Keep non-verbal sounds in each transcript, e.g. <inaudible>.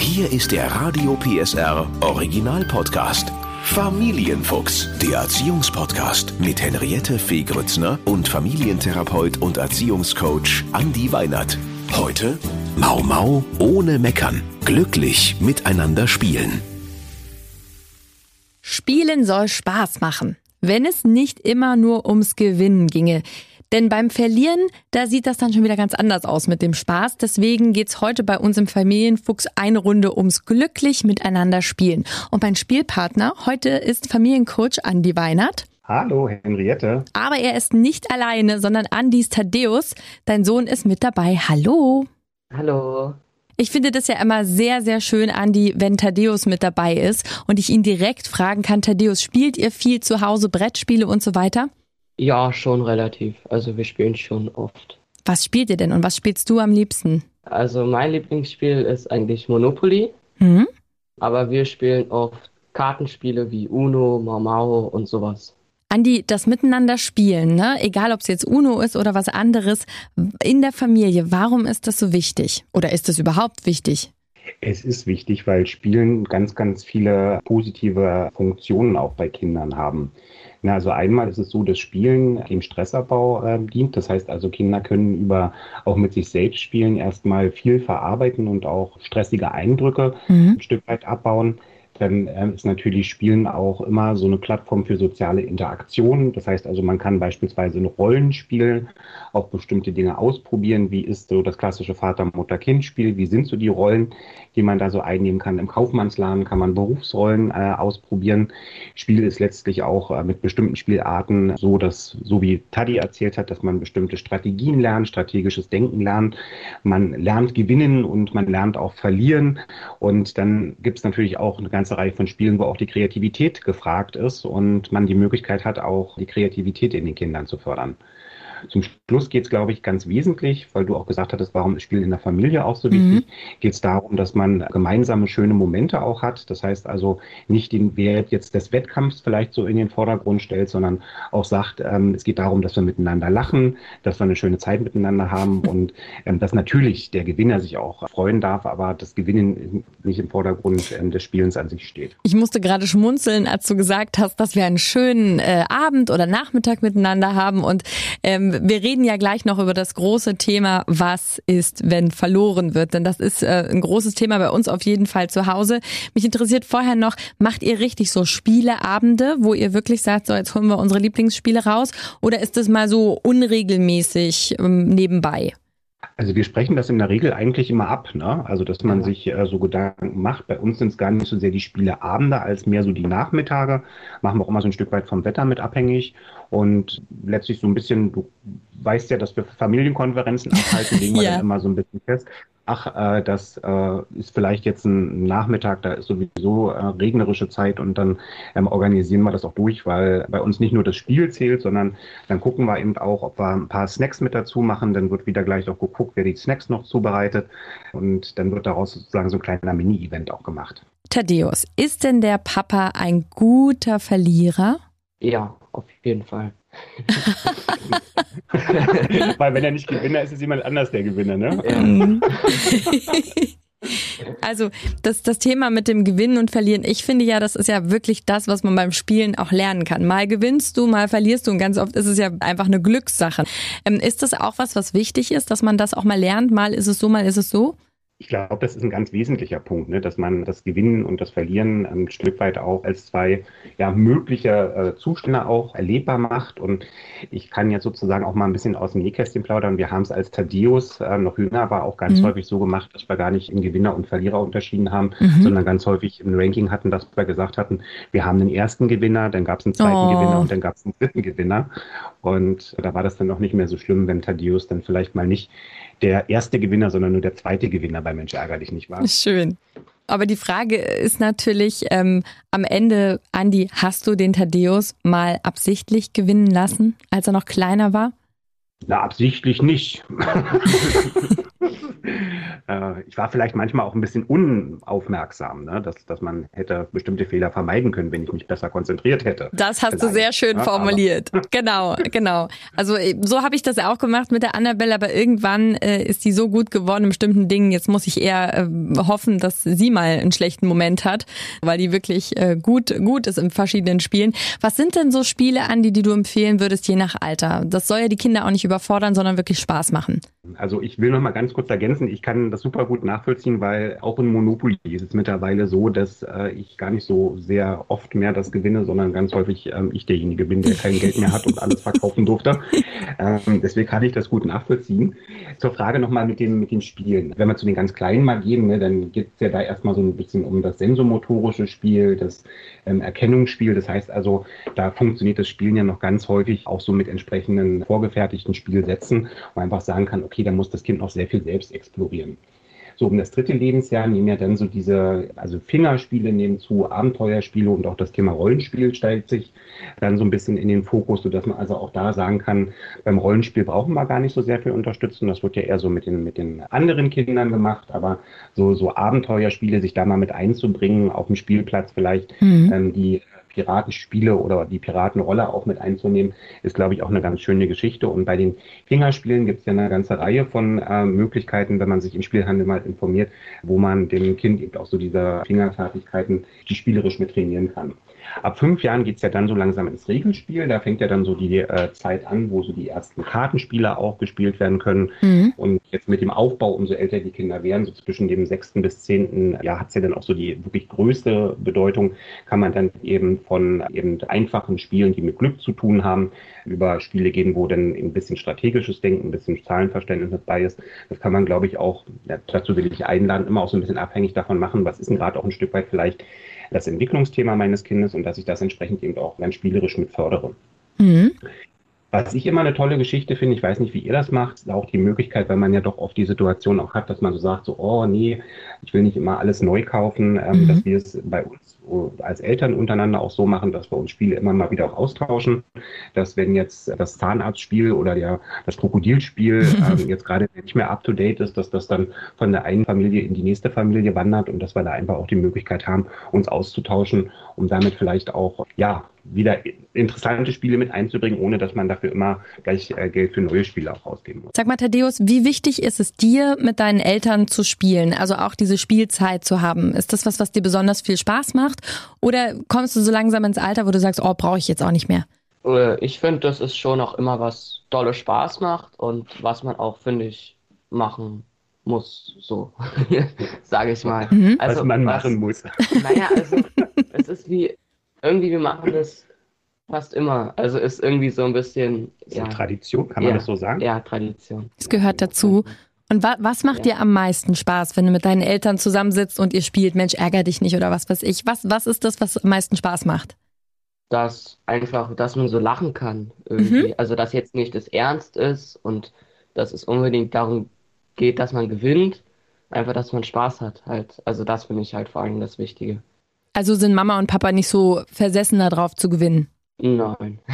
Hier ist der Radio PSR Original Podcast. Familienfuchs, der Erziehungspodcast mit Henriette Fee Grützner und Familientherapeut und Erziehungscoach Andi Weinert. Heute Mau Mau ohne Meckern. Glücklich miteinander spielen. Spielen soll Spaß machen. Wenn es nicht immer nur ums Gewinnen ginge. Denn beim Verlieren, da sieht das dann schon wieder ganz anders aus mit dem Spaß. Deswegen geht's heute bei uns im Familienfuchs eine Runde ums glücklich miteinander spielen. Und mein Spielpartner heute ist Familiencoach Andi Weinert. Hallo, Henriette. Aber er ist nicht alleine, sondern Andis Thaddeus. Dein Sohn ist mit dabei. Hallo. Hallo. Ich finde das ja immer sehr, sehr schön, Andi, wenn Thaddeus mit dabei ist und ich ihn direkt fragen kann, Thaddeus, spielt ihr viel zu Hause Brettspiele und so weiter? Ja, schon relativ. Also wir spielen schon oft. Was spielt ihr denn und was spielst du am liebsten? Also mein Lieblingsspiel ist eigentlich Monopoly, Mhm. aber wir spielen oft Kartenspiele wie Uno, Mamao und sowas. Andi, das Miteinander spielen, ne? egal ob es jetzt Uno ist oder was anderes, in der Familie, warum ist das so wichtig? Oder ist es überhaupt wichtig? Es ist wichtig, weil Spielen ganz, ganz viele positive Funktionen auch bei Kindern haben. Na, also einmal ist es so, dass Spielen dem Stressabbau äh, dient. Das heißt also, Kinder können über auch mit sich selbst spielen erstmal viel verarbeiten und auch stressige Eindrücke Mhm. ein Stück weit abbauen. Dann ähm, ist natürlich Spielen auch immer so eine Plattform für soziale Interaktion. Das heißt also, man kann beispielsweise ein Rollenspiel auch bestimmte Dinge ausprobieren. Wie ist so das klassische Vater-Mutter-Kind-Spiel? Wie sind so die Rollen, die man da so einnehmen kann? Im Kaufmannsladen kann man Berufsrollen äh, ausprobieren. Spiel ist letztlich auch äh, mit bestimmten Spielarten so, dass, so wie Taddy erzählt hat, dass man bestimmte Strategien lernt, strategisches Denken lernt. Man lernt gewinnen und man lernt auch verlieren. Und dann gibt es natürlich auch eine ganze Reihe von Spielen, wo auch die Kreativität gefragt ist und man die Möglichkeit hat, auch die Kreativität in den Kindern zu fördern. Zum Schluss geht es, glaube ich, ganz wesentlich, weil du auch gesagt hattest, warum ist Spielen in der Familie auch so wichtig, geht es darum, dass man gemeinsame schöne Momente auch hat. Das heißt also nicht den Wert jetzt des Wettkampfs vielleicht so in den Vordergrund stellt, sondern auch sagt, ähm, es geht darum, dass wir miteinander lachen, dass wir eine schöne Zeit miteinander haben <laughs> und ähm, dass natürlich der Gewinner sich auch freuen darf, aber das Gewinnen nicht im Vordergrund ähm, des Spielens an sich steht. Ich musste gerade schmunzeln, als du gesagt hast, dass wir einen schönen äh, Abend oder Nachmittag miteinander haben. Und ähm, wir reden ja gleich noch über das große Thema, was ist, wenn verloren wird. Denn das ist äh, ein großes Thema bei uns auf jeden Fall zu Hause. Mich interessiert vorher noch, macht ihr richtig so Spieleabende, wo ihr wirklich sagt, so jetzt holen wir unsere Lieblingsspiele raus? Oder ist es mal so unregelmäßig ähm, nebenbei? Also wir sprechen das in der Regel eigentlich immer ab, ne? Also dass man sich äh, so Gedanken macht. Bei uns sind es gar nicht so sehr die Spieleabende als mehr so die Nachmittage. Machen wir auch immer so ein Stück weit vom Wetter mit abhängig. Und letztlich so ein bisschen, du weißt ja, dass wir Familienkonferenzen abhalten, <laughs> legen wir Ja. dann immer so ein bisschen fest. Ach, äh, das äh, ist vielleicht jetzt ein Nachmittag, da ist sowieso äh, regnerische Zeit und dann ähm, organisieren wir das auch durch, weil bei uns nicht nur das Spiel zählt, sondern dann gucken wir eben auch, ob wir ein paar Snacks mit dazu machen. Dann wird wieder gleich auch geguckt, wer die Snacks noch zubereitet. Und dann wird daraus sozusagen so ein kleiner Mini-Event auch gemacht. Thaddeus, ist denn der Papa ein guter Verlierer? Ja, auf jeden Fall. <laughs> weil wenn er nicht Gewinner ist, ist jemand anders der Gewinner, ne? Ja. <laughs> Also das, das Thema mit dem Gewinnen und Verlieren, ich finde ja, das ist ja wirklich das, was man beim Spielen auch lernen kann. Mal gewinnst du, mal verlierst du und ganz oft ist es ja einfach eine Glückssache. Ähm, ist das auch was, was wichtig ist, dass man das auch mal lernt? Mal ist es so, mal ist es so? Ich glaube, das ist ein ganz wesentlicher Punkt, ne? dass man das Gewinnen und das Verlieren ein Stück weit auch als zwei ja, mögliche äh, Zustände auch erlebbar macht. Und ich kann jetzt sozusagen auch mal ein bisschen aus dem Nähkästchen plaudern. Wir haben es als Thaddeus äh, noch jünger, war auch ganz Mhm. häufig so gemacht, dass wir gar nicht in Gewinner und Verlierer unterschieden haben, Mhm. sondern ganz häufig im Ranking hatten, dass wir gesagt hatten, wir haben den ersten Gewinner, dann gab es einen zweiten Oh. Gewinner und dann gab es einen dritten Gewinner. Und da war das dann auch nicht mehr so schlimm, wenn Thaddeus dann vielleicht mal nicht der erste Gewinner, sondern nur der zweite Gewinner bei Mensch ärgerlich nicht war. Schön. Aber die Frage ist natürlich ähm, am Ende, Andi, hast du den Thaddeus mal absichtlich gewinnen lassen, als er noch kleiner war? Na, absichtlich nicht. <laughs> <laughs> Äh, ich war vielleicht manchmal auch ein bisschen unaufmerksam, ne? dass, dass man hätte bestimmte Fehler vermeiden können, wenn ich mich besser konzentriert hätte. Das hast vielleicht. du sehr schön ja, formuliert. <laughs> genau, genau. Also äh, so habe ich das auch gemacht mit der Annabelle, aber irgendwann äh, ist die so gut geworden in bestimmten Dingen. Jetzt muss ich eher äh, hoffen, dass sie mal einen schlechten Moment hat, weil die wirklich äh, gut, gut ist in verschiedenen Spielen. Was sind denn so Spiele, Andi, die du empfehlen würdest, je nach Alter? Das soll ja die Kinder auch nicht überfordern, sondern wirklich Spaß machen. Also ich will noch mal ganz kurz ergänzen, ich kann das super gut nachvollziehen, weil auch in Monopoly ist es mittlerweile so, dass äh, ich gar nicht so sehr oft mehr das gewinne, sondern ganz häufig ähm, ich derjenige bin, der kein Geld mehr hat und alles verkaufen durfte. Ähm, deswegen kann ich das gut nachvollziehen. Zur Frage nochmal mit den, mit den Spielen. Wenn wir zu den ganz Kleinen mal gehen, ne, dann geht es ja da erstmal so ein bisschen um das sensomotorische Spiel, das ähm, Erkennungsspiel. Das heißt also, da funktioniert das Spielen ja noch ganz häufig auch so mit entsprechenden vorgefertigten Spielsätzen, wo man einfach sagen kann, okay, da muss das Kind noch sehr viel selbst explorieren. So um das dritte Lebensjahr nehmen ja dann so diese, also Fingerspiele nehmen zu, Abenteuerspiele und auch das Thema Rollenspiel stellt sich dann so ein bisschen in den Fokus, sodass man also auch da sagen kann, beim Rollenspiel brauchen wir gar nicht so sehr viel Unterstützung. Das wird ja eher so mit den, mit den anderen Kindern gemacht, aber so, so Abenteuerspiele, sich da mal mit einzubringen, auf dem Spielplatz vielleicht, mhm. ähm, die Piratenspiele oder die Piratenrolle auch mit einzunehmen, ist, glaube ich, auch eine ganz schöne Geschichte. Und bei den Fingerspielen gibt es ja eine ganze Reihe von äh, Möglichkeiten, wenn man sich im Spielhandel mal informiert, wo man dem Kind eben auch so diese Fingerfertigkeiten, die spielerisch mit trainieren kann. Ab fünf Jahren geht's ja dann so langsam ins Regelspiel. Da fängt ja dann so die äh, Zeit an, wo so die ersten Kartenspiele auch gespielt werden können. Mhm. Und jetzt mit dem Aufbau, umso älter die Kinder werden, so zwischen dem sechsten bis zehnten Jahr hat's ja dann auch so die wirklich größte Bedeutung, kann man dann eben von eben einfachen Spielen, die mit Glück zu tun haben, über Spiele gehen, wo dann ein bisschen strategisches Denken, ein bisschen Zahlenverständnis dabei ist. Das kann man, glaube ich, auch, dazu will ich einladen, immer auch so ein bisschen abhängig davon machen, was ist denn gerade auch ein Stück weit vielleicht das Entwicklungsthema meines Kindes und dass ich das entsprechend eben auch ganz spielerisch mit fördere. Mhm. Was ich immer eine tolle Geschichte finde, ich weiß nicht, wie ihr das macht, ist auch die Möglichkeit, weil man ja doch oft die Situation auch hat, dass man so sagt, so, oh nee, ich will nicht immer alles neu kaufen, ähm, mhm. dass wir es bei uns als Eltern untereinander auch so machen, dass wir uns Spiele immer mal wieder auch austauschen. Dass wenn jetzt das Zahnarztspiel oder der, das Krokodilspiel <laughs> ähm, jetzt gerade nicht mehr up to date ist, dass das dann von der einen Familie in die nächste Familie wandert und dass wir da einfach auch die Möglichkeit haben, uns auszutauschen, um damit vielleicht auch, ja, wieder interessante Spiele mit einzubringen, ohne dass man dafür immer gleich äh, Geld für neue Spiele auch ausgeben muss. Sag mal, Thaddeus, wie wichtig ist es dir, mit deinen Eltern zu spielen, also auch diese Spielzeit zu haben? Ist das was, was dir besonders viel Spaß macht? Oder kommst du so langsam ins Alter, wo du sagst, oh, brauche ich jetzt auch nicht mehr? Äh, ich finde, das ist schon auch immer was dolle Spaß macht und was man auch, finde ich, machen muss, so <laughs> sage ich mal. Mhm. Also, was man was, machen muss. <laughs> Naja, also es ist wie, irgendwie, wir machen das fast immer. Also ist irgendwie so ein bisschen. Ja, Tradition, kann man ja, das so sagen? Ja, Tradition. Es gehört dazu. Und wa was macht ja. dir am meisten Spaß, wenn du mit deinen Eltern zusammensitzt und ihr spielt, Mensch, ärger dich nicht oder was weiß ich? Was, was ist das, was am meisten Spaß macht? Dass einfach, dass man so lachen kann irgendwie. Mhm. Also, dass jetzt nicht das Ernst ist und dass es unbedingt darum geht, dass man gewinnt. Einfach, dass man Spaß hat halt. Also, das finde ich halt vor allem das Wichtige. Also sind Mama und Papa nicht so versessen darauf zu gewinnen? Nein. <laughs>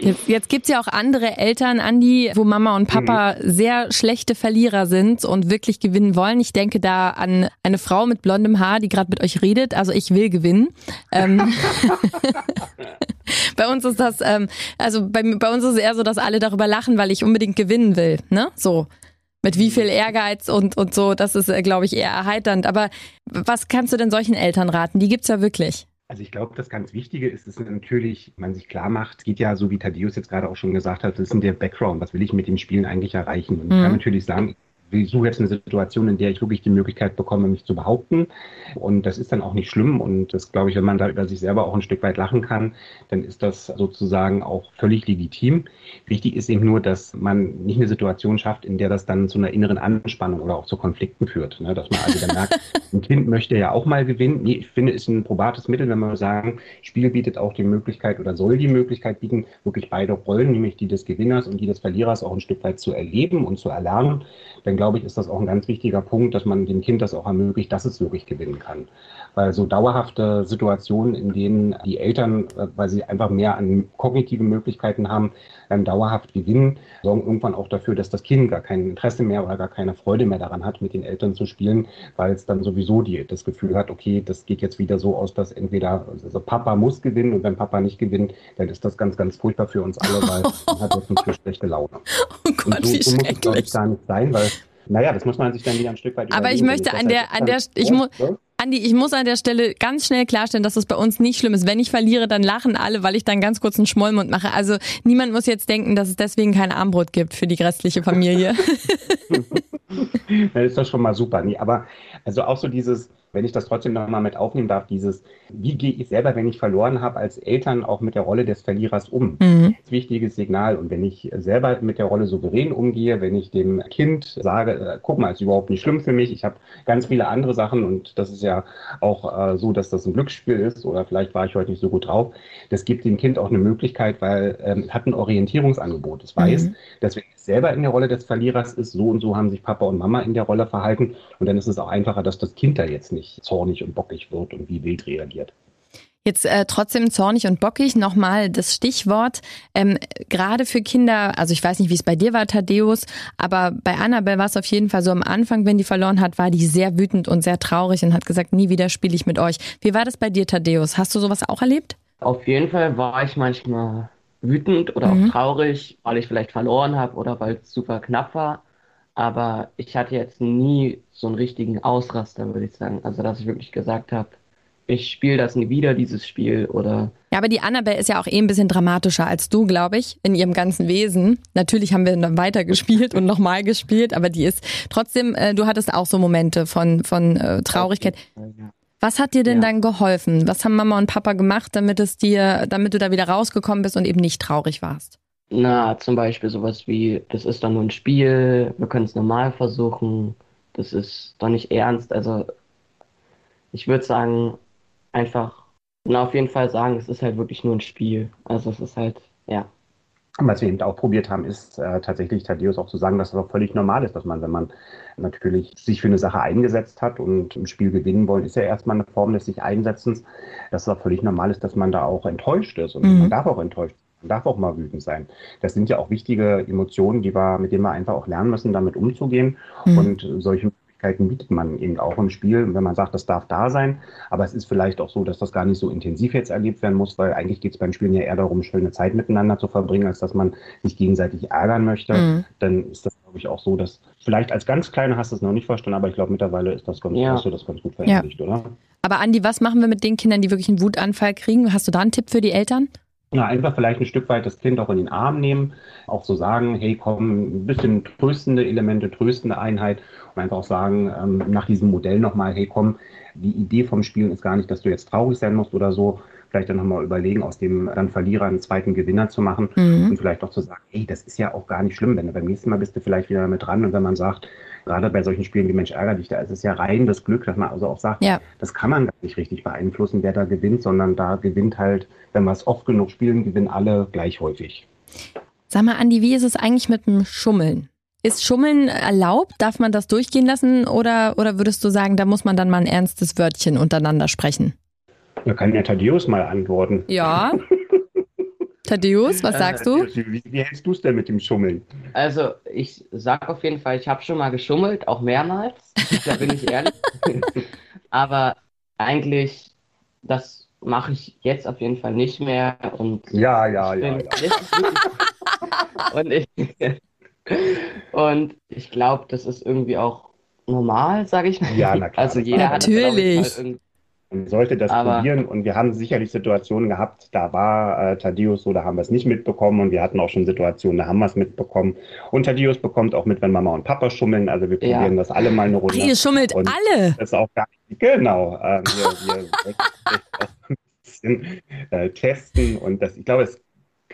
Jetzt, jetzt gibt's ja auch andere Eltern, Andi, wo Mama und Papa mhm. sehr schlechte Verlierer sind und wirklich gewinnen wollen. Ich denke da an eine Frau mit blondem Haar, die gerade mit euch redet. Also ich will gewinnen. Ähm, <laughs> <laughs> bei uns ist das, ähm, also bei, bei uns ist es eher so, dass alle darüber lachen, weil ich unbedingt gewinnen will. Ne? So mit wie viel Ehrgeiz und, und so, das ist, äh, glaube ich, eher erheiternd. Aber was kannst du denn solchen Eltern raten? Die gibt's ja wirklich. Also ich glaube, das ganz Wichtige ist, dass natürlich man sich klar macht, geht ja, so wie Thaddeus jetzt gerade auch schon gesagt hat, das ist der Background, was will ich mit dem Spielen eigentlich erreichen? Und mhm. ich kann natürlich sagen, ich suche jetzt eine Situation, in der ich wirklich die Möglichkeit bekomme, mich zu behaupten. Und das ist dann auch nicht schlimm. Und das glaube ich, wenn man da über sich selber auch ein Stück weit lachen kann, dann ist das sozusagen auch völlig legitim. Wichtig ist eben nur, dass man nicht eine Situation schafft, in der das dann zu einer inneren Anspannung oder auch zu Konflikten führt. Ne? Dass man also dann merkt, <laughs> ein Kind möchte ja auch mal gewinnen. Nee, ich finde, es ist ein probates Mittel, wenn wir sagen, Spiel bietet auch die Möglichkeit oder soll die Möglichkeit bieten, wirklich beide Rollen, nämlich die des Gewinners und die des Verlierers auch ein Stück weit zu erleben und zu erlernen. Dann dann glaube ich, ist das auch ein ganz wichtiger Punkt, dass man dem Kind das auch ermöglicht, dass es wirklich gewinnen kann. Weil so dauerhafte Situationen, in denen die Eltern, äh, weil sie einfach mehr an kognitive Möglichkeiten haben, dauerhaft gewinnen, sorgen irgendwann auch dafür, dass das Kind gar kein Interesse mehr oder gar keine Freude mehr daran hat, mit den Eltern zu spielen, weil es dann sowieso die, das Gefühl hat, okay, das geht jetzt wieder so aus, dass entweder also Papa muss gewinnen und wenn Papa nicht gewinnt, dann ist das ganz, ganz furchtbar für uns alle, weil <laughs> man hat jetzt eine schlechte Laune. Oh Gott, und so, wie so muss es, glaube ich, gar nicht sein, weil naja, das muss man sich dann wieder ein Stück weit Aber ich möchte an der, an der, ich muss, Andi, ich muss an der Stelle ganz schnell klarstellen, dass es bei uns nicht schlimm ist. Wenn ich verliere, dann lachen alle, weil ich dann ganz kurz einen Schmollmund mache. Also niemand muss jetzt denken, dass es deswegen kein Armbrot gibt für die restliche Familie. <laughs> dann ist das schon mal super. Nee, aber also auch so dieses, wenn ich das trotzdem nochmal mit aufnehmen darf, dieses, wie gehe ich selber, wenn ich verloren habe, als Eltern auch mit der Rolle des Verlierers um? Mhm. Das wichtiges Signal. Und wenn ich selber mit der Rolle souverän umgehe, wenn ich dem Kind sage, äh, guck mal, ist überhaupt nicht schlimm für mich, ich habe ganz viele andere Sachen und das ist ja auch äh, so, dass das ein Glücksspiel ist oder vielleicht war ich heute nicht so gut drauf. Das gibt dem Kind auch eine Möglichkeit, weil ähm, es hat ein Orientierungsangebot. Es weiß, Mhm. dass wenn es selber in der Rolle des Verlierers ist, so und so haben sich Papa und Mama in der Rolle verhalten und dann ist es auch einfacher, dass das Kind da jetzt nicht zornig und bockig wird und wie wild reagiert. Jetzt äh, trotzdem zornig und bockig nochmal das Stichwort. Ähm, Gerade für Kinder, also ich weiß nicht, wie es bei dir war, Thaddeus, aber bei Annabelle war es auf jeden Fall so am Anfang, wenn die verloren hat, war die sehr wütend und sehr traurig und hat gesagt, nie wieder spiele ich mit euch. Wie war das bei dir, Thaddeus? Hast du sowas auch erlebt? Auf jeden Fall war ich manchmal wütend oder Mhm. auch traurig, weil ich vielleicht verloren habe oder weil es super knapp war. Aber ich hatte jetzt nie so einen richtigen Ausraster, würde ich sagen. Also, dass ich wirklich gesagt habe, ich spiele das nie wieder, dieses Spiel. Oder Ja, aber die Annabelle ist ja auch eh ein bisschen dramatischer als du, glaube ich, in ihrem ganzen Wesen. Natürlich haben wir dann weiter gespielt und nochmal gespielt, aber die ist trotzdem, äh, du hattest auch so Momente von, von äh, Traurigkeit. ja. Was hat dir denn Ja. dann geholfen? Was haben Mama und Papa gemacht, damit es dir, damit du da wieder rausgekommen bist und eben nicht traurig warst? Na, zum Beispiel sowas wie, das ist doch nur ein Spiel, wir können es normal versuchen, das ist doch nicht ernst. Also ich würde sagen, einfach, na auf jeden Fall sagen, es ist halt wirklich nur ein Spiel. Also es ist halt, ja. Und Was wir eben auch probiert haben, ist äh, tatsächlich Thaddeus auch zu sagen, dass es auch völlig normal ist, dass man, wenn man natürlich sich für eine Sache eingesetzt hat und im Spiel gewinnen wollen, ist ja erstmal eine Form des sich Einsetzens, dass es auch völlig normal ist, dass man da auch enttäuscht ist. Und Mhm. man darf auch enttäuscht sein, man darf auch mal wütend sein. Das sind ja auch wichtige Emotionen, die wir, mit denen wir einfach auch lernen müssen, damit umzugehen. Mhm. Und solche Möglichkeiten bietet man eben auch im Spiel, wenn man sagt, das darf da sein. Aber es ist vielleicht auch so, dass das gar nicht so intensiv jetzt erlebt werden muss, weil eigentlich geht es beim Spielen ja eher darum, schöne Zeit miteinander zu verbringen, als dass man sich gegenseitig ärgern möchte. Mhm. Dann ist das, glaube ich, auch so, dass vielleicht als ganz Kleiner hast du es noch nicht verstanden, aber ich glaube, mittlerweile ist das ganz, Ja. hast du das ganz gut verinnerlicht, oder? Aber Andi, was machen wir mit den Kindern, die wirklich einen Wutanfall kriegen? Hast du da einen Tipp für die Eltern? Ja, einfach vielleicht ein Stück weit das Kind auch in den Arm nehmen, auch so sagen, hey, komm, ein bisschen tröstende Elemente, tröstende Einheit und einfach auch sagen, ähm, nach diesem Modell nochmal, hey, komm, die Idee vom Spielen ist gar nicht, dass du jetzt traurig sein musst oder so. Vielleicht dann nochmal überlegen, aus dem dann Verlierer einen zweiten Gewinner zu machen Mhm. und vielleicht auch zu sagen, hey, das ist ja auch gar nicht schlimm, wenn du beim nächsten Mal bist du vielleicht wieder mit dran und wenn man sagt, gerade bei solchen Spielen wie Mensch ärger dich, da ist es ja rein das Glück, dass man also auch sagt, Ja. das kann man gar nicht richtig beeinflussen, wer da gewinnt, sondern da gewinnt halt, wenn wir es oft genug spielen, gewinnen alle gleich häufig. Sag mal, Andi, wie ist es eigentlich mit dem Schummeln? Ist Schummeln erlaubt? Darf man das durchgehen lassen? Oder, oder würdest du sagen, da muss man dann mal ein ernstes Wörtchen untereinander sprechen? Da kann ja Thaddeus mal antworten. Ja. <laughs> Thaddeus, was Äh, sagst du? Wie, wie, hältst du es denn mit dem Schummeln? Also ich sag auf jeden Fall, ich habe schon mal geschummelt, auch mehrmals. Da bin ich ehrlich. <laughs> Aber eigentlich, das mache ich jetzt auf jeden Fall nicht mehr. Und Ja, ja, ich ja. bin- ja. <laughs> und ich, <laughs> und ich glaube, das ist irgendwie auch normal, sage ich mal. Ja, na klar. Also jeder hat Natürlich. das, ich, irgendwie- Man sollte das Aber- probieren und wir haben sicherlich Situationen gehabt, da war äh, Thaddeus so, da haben wir es nicht mitbekommen und wir hatten auch schon Situationen, da haben wir es mitbekommen. Und Thaddeus bekommt auch mit, wenn Mama und Papa schummeln, also wir Ja. probieren das alle mal eine Ach, Runde. ihr schummelt Und- alle. Das ist auch gar nicht, genau. Äh, wir wir <laughs> wollten vielleicht auch ein bisschen äh, testen und das, ich glaube, es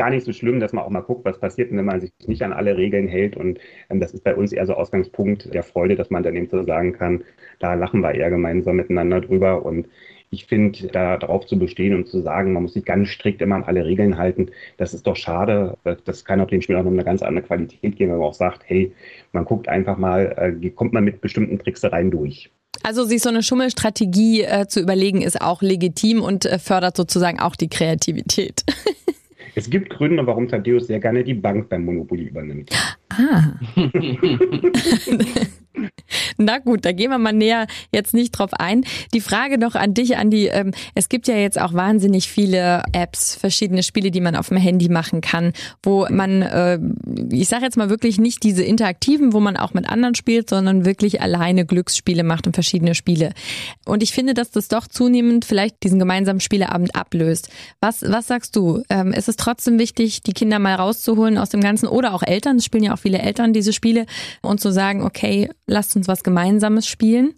gar nicht so schlimm, dass man auch mal guckt, was passiert, wenn man sich nicht an alle Regeln hält. Und ähm, das ist bei uns eher so Ausgangspunkt der Freude, dass man dann eben so sagen kann, da lachen wir eher gemeinsam miteinander drüber. Und ich finde, da drauf zu bestehen und zu sagen, man muss sich ganz strikt immer an alle Regeln halten, das ist doch schade. Das kann auf dem Spiel auch noch eine ganz andere Qualität geben, wenn man auch sagt, hey, man guckt einfach mal, äh, kommt man mit bestimmten Tricksereien durch. Also sich so eine Schummelstrategie äh, zu überlegen, ist auch legitim und äh, fördert sozusagen auch die Kreativität. <laughs> Es gibt Gründe, warum Thaddeus sehr gerne die Bank beim Monopoly übernimmt. Ah. <laughs> <laughs> Na gut, da gehen wir mal näher jetzt nicht drauf ein. Die Frage noch an dich, Andi. Ähm, es gibt ja jetzt auch wahnsinnig viele Apps, verschiedene Spiele, die man auf dem Handy machen kann, wo man, äh, ich sage jetzt mal wirklich nicht diese interaktiven, wo man auch mit anderen spielt, sondern wirklich alleine Glücksspiele macht und verschiedene Spiele. Und ich finde, dass das doch zunehmend vielleicht diesen gemeinsamen Spieleabend ablöst. Was, was sagst du? Ähm, ist es trotzdem wichtig, die Kinder mal rauszuholen aus dem Ganzen oder auch Eltern? Es spielen ja auch viele Eltern diese Spiele und zu sagen, okay, lasst uns was Gemeinsames spielen?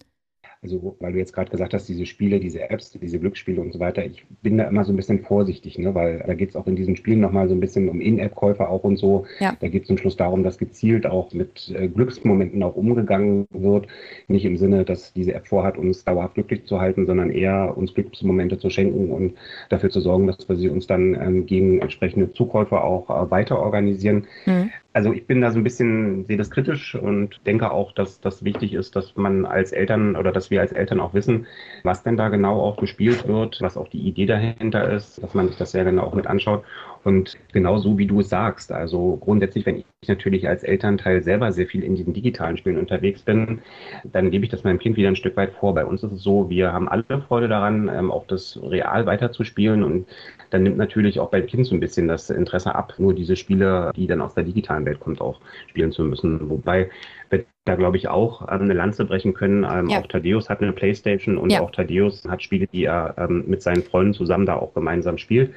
Also, weil du jetzt gerade gesagt hast, diese Spiele, diese Apps, diese Glücksspiele und so weiter, ich bin da immer so ein bisschen vorsichtig, ne? weil da geht es auch in diesen Spielen nochmal so ein bisschen um In-App-Käufer auch und so. Ja. Da geht es zum Schluss darum, dass gezielt auch mit äh, Glücksmomenten auch umgegangen wird. Nicht im Sinne, dass diese App vorhat, uns dauerhaft glücklich zu halten, sondern eher uns Glücksmomente zu schenken und dafür zu sorgen, dass wir sie uns dann ähm, gegen entsprechende Zukäufer auch äh, weiter organisieren. Mhm. Also ich bin da so ein bisschen, sehe das kritisch und denke auch, dass das wichtig ist, dass man als Eltern oder dass wir als Eltern auch wissen, was denn da genau auch gespielt wird, was auch die Idee dahinter ist, dass man sich das sehr genau auch mit anschaut. Und genau so, wie du es sagst. Also grundsätzlich, wenn ich natürlich als Elternteil selber sehr viel in diesen digitalen Spielen unterwegs bin, dann gebe ich das meinem Kind wieder ein Stück weit vor. Bei uns ist es so, wir haben alle Freude daran, ähm, auch das real weiterzuspielen. Und dann nimmt natürlich auch beim Kind so ein bisschen das Interesse ab, nur diese Spiele, die dann aus der digitalen Welt kommt, auch spielen zu müssen. Wobei wir da, glaube ich, auch ähm, eine Lanze brechen können. Ähm, ja. Auch Thaddeus hat eine Playstation und ja. auch Thaddeus hat Spiele, die er mit seinen Freunden zusammen da auch gemeinsam spielt.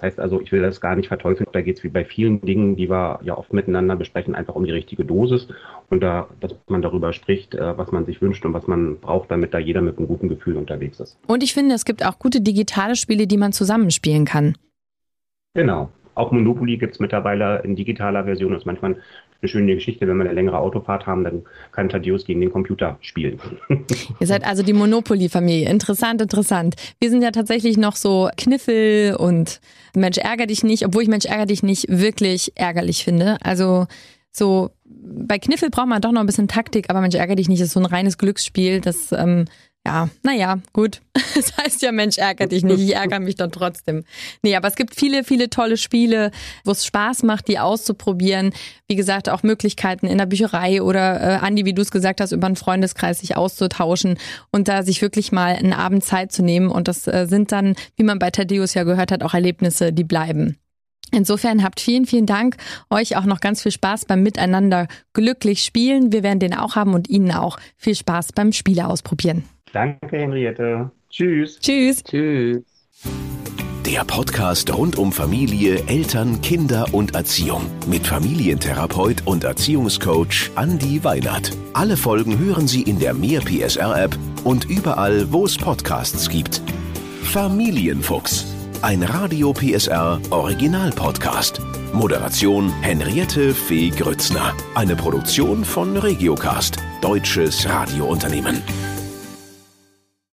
Das heißt also, ich will das gar nicht verteufeln. Da geht es wie bei vielen Dingen, die wir ja oft miteinander besprechen, einfach um die richtige Dosis und da, dass man darüber spricht, äh, was man sich wünscht und was man braucht, damit da jeder mit einem guten Gefühl unterwegs ist. Und ich finde, es gibt auch gute digitale Spiele, die man zusammenspielen kann. Genau. Auch Monopoly gibt es mittlerweile in digitaler Version. Das ist manchmal eine schöne Geschichte, wenn wir eine längere Autofahrt haben, dann kann Thaddeus gegen den Computer spielen. <laughs> Ihr seid also die Monopoly-Familie. Interessant, interessant. Wir sind ja tatsächlich noch so Kniffel und Mensch ärger dich nicht, obwohl ich Mensch ärger dich nicht wirklich ärgerlich finde. Also so bei Kniffel braucht man doch noch ein bisschen Taktik, aber Mensch ärger dich nicht ist so ein reines Glücksspiel. Das ähm, ja, naja, gut. <laughs> Das heißt ja, Mensch, ärgere dich nicht. Ich ärgere mich dann trotzdem. Nee, aber es gibt viele, viele tolle Spiele, wo es Spaß macht, die auszuprobieren. Wie gesagt, auch Möglichkeiten in der Bücherei oder, äh, Andi, wie du es gesagt hast, über einen Freundeskreis sich auszutauschen und da sich wirklich mal einen Abend Zeit zu nehmen. Und das äh, sind dann, wie man bei Thaddeus ja gehört hat, auch Erlebnisse, die bleiben. Insofern habt vielen, vielen Dank. Euch auch noch ganz viel Spaß beim Miteinander glücklich spielen. Wir werden den auch haben und Ihnen auch viel Spaß beim Spiele ausprobieren. Danke, Henriette. Tschüss. Tschüss. Tschüss. Der Podcast rund um Familie, Eltern, Kinder und Erziehung mit Familientherapeut und Erziehungscoach Andi Weinert. Alle Folgen hören Sie in der Mehr PSR App und überall, wo es Podcasts gibt. Familienfuchs, ein Radio PSR Original Podcast. Moderation Henriette Fee Grützner. Eine Produktion von Regiocast, deutsches Radiounternehmen.